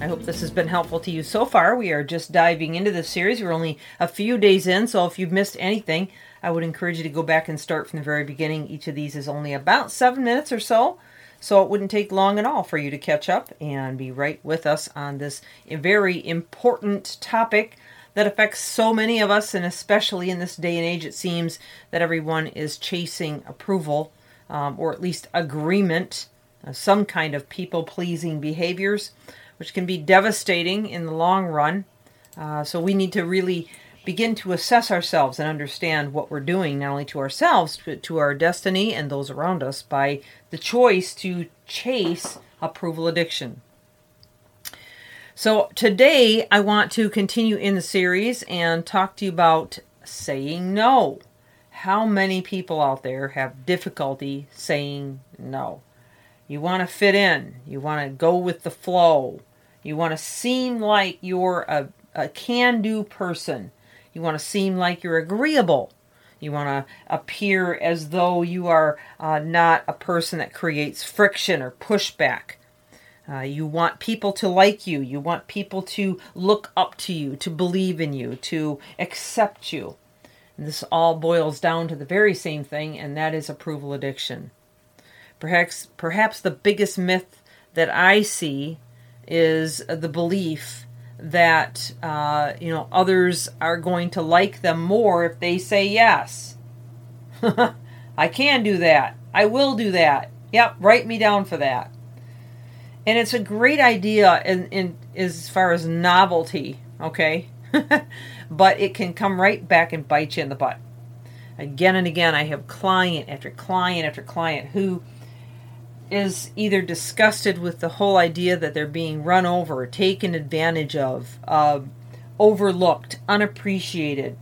I hope this has been helpful to you so far. We are just diving into this series. We're only a few days in, so if you've missed anything, I would encourage you to go back and start from the very beginning. Each of these is only about seven minutes or so, so it wouldn't take long at all for you to catch up and be right with us on this very important topic that affects so many of us, and especially in this day and age, it seems that everyone is chasing approval um, or at least agreement, uh, some kind of people pleasing behaviors which can be devastating in the long run. Uh, so we need to really begin to assess ourselves and understand what we're doing, not only to ourselves, but to our destiny and those around us, by the choice to chase approval addiction. So today I want to continue in the series and talk to you about saying no. How many people out there have difficulty saying no? You want to fit in, you want to go with the flow, you want to seem like you're a, a can do person. You want to seem like you're agreeable. You want to appear as though you are uh, not a person that creates friction or pushback. Uh, you want people to like you. You want people to look up to you, to believe in you, to accept you. And this all boils down to the very same thing, and that is approval addiction. Perhaps, perhaps the biggest myth that I see is the belief that uh, you know others are going to like them more if they say yes. I can do that. I will do that. Yep, write me down for that. And it's a great idea in, in as far as novelty, okay? but it can come right back and bite you in the butt. Again and again, I have client after client after client who is either disgusted with the whole idea that they're being run over, taken advantage of, uh, overlooked, unappreciated,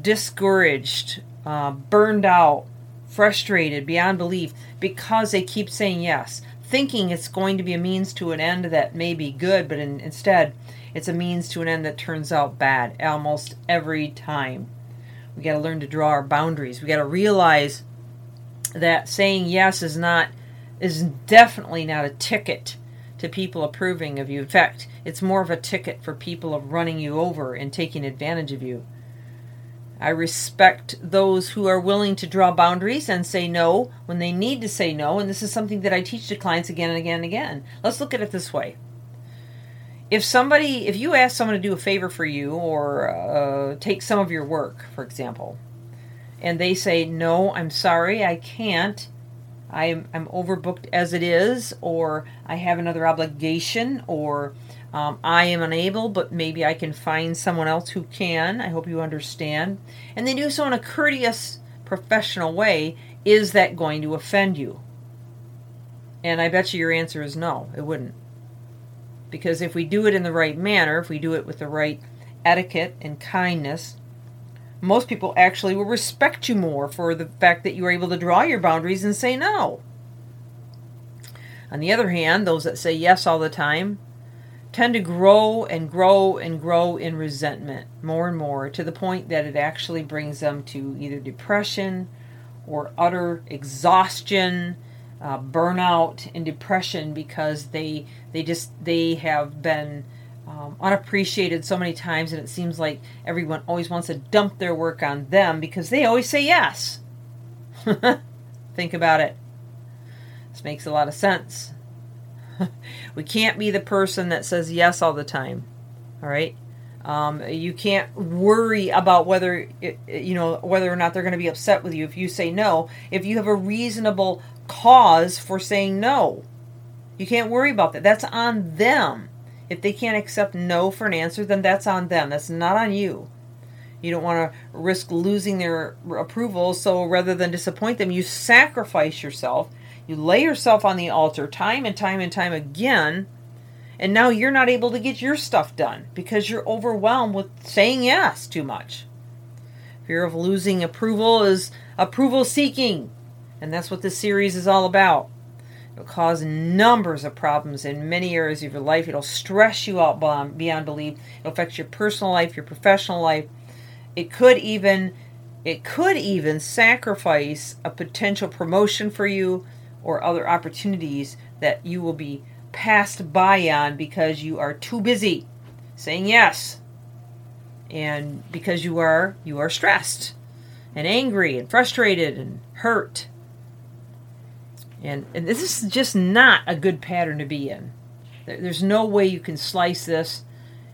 discouraged, uh, burned out, frustrated beyond belief because they keep saying yes, thinking it's going to be a means to an end that may be good, but in, instead it's a means to an end that turns out bad almost every time. We got to learn to draw our boundaries. We got to realize that saying yes is not is definitely not a ticket to people approving of you. In fact, it's more of a ticket for people of running you over and taking advantage of you. I respect those who are willing to draw boundaries and say no when they need to say no, and this is something that I teach to clients again and again and again. Let's look at it this way. If somebody, if you ask someone to do a favor for you or uh, take some of your work, for example, and they say, No, I'm sorry, I can't, I'm, I'm overbooked as it is, or I have another obligation, or um, I am unable, but maybe I can find someone else who can. I hope you understand. And they do so in a courteous, professional way. Is that going to offend you? And I bet you your answer is no, it wouldn't. Because if we do it in the right manner, if we do it with the right etiquette and kindness, most people actually will respect you more for the fact that you are able to draw your boundaries and say no. On the other hand, those that say yes all the time tend to grow and grow and grow in resentment more and more to the point that it actually brings them to either depression or utter exhaustion, uh, burnout, and depression because they they just they have been um, unappreciated so many times, and it seems like everyone always wants to dump their work on them because they always say yes. Think about it. This makes a lot of sense. we can't be the person that says yes all the time. All right. Um, you can't worry about whether it, you know whether or not they're going to be upset with you if you say no. If you have a reasonable cause for saying no, you can't worry about that. That's on them. If they can't accept no for an answer, then that's on them. That's not on you. You don't want to risk losing their approval, so rather than disappoint them, you sacrifice yourself. You lay yourself on the altar time and time and time again, And now you're not able to get your stuff done because you're overwhelmed with saying yes too much. Fear of losing approval is approval seeking. And that's what this series is all about. It'll cause numbers of problems in many areas of your life. It'll stress you out beyond belief. It'll affect your personal life, your professional life. It could even it could even sacrifice a potential promotion for you or other opportunities that you will be passed by on because you are too busy saying yes. And because you are you are stressed and angry and frustrated and hurt. And, and this is just not a good pattern to be in. There's no way you can slice this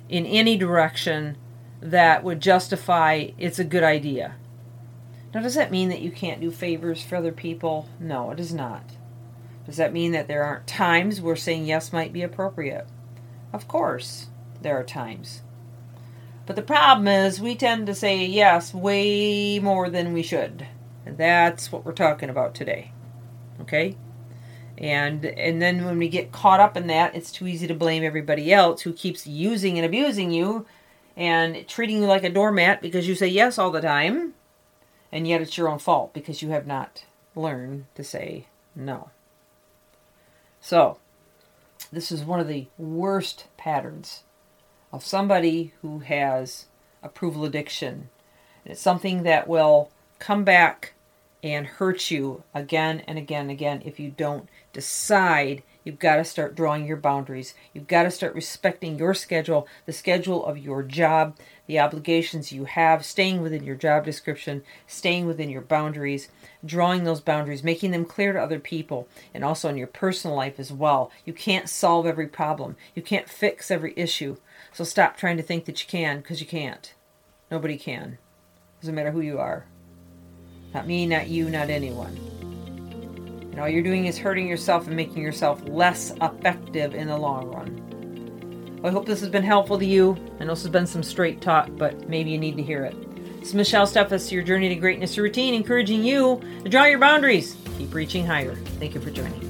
in any direction that would justify it's a good idea. Now, does that mean that you can't do favors for other people? No, it does not. Does that mean that there aren't times where saying yes might be appropriate? Of course, there are times. But the problem is, we tend to say yes way more than we should. And that's what we're talking about today. Okay? And and then when we get caught up in that, it's too easy to blame everybody else who keeps using and abusing you and treating you like a doormat because you say yes all the time and yet it's your own fault because you have not learned to say no. So, this is one of the worst patterns of somebody who has approval addiction. It's something that will come back and hurt you again and again and again if you don't decide You've got to start drawing your boundaries. You've got to start respecting your schedule, the schedule of your job, the obligations you have, staying within your job description, staying within your boundaries, drawing those boundaries, making them clear to other people, and also in your personal life as well. You can't solve every problem, you can't fix every issue. So stop trying to think that you can because you can't. Nobody can. Doesn't matter who you are. Not me, not you, not anyone. And all you're doing is hurting yourself and making yourself less effective in the long run. Well, I hope this has been helpful to you. I know this has been some straight talk, but maybe you need to hear it. This is Michelle Steffes, your journey to greatness routine, encouraging you to draw your boundaries. Keep reaching higher. Thank you for joining.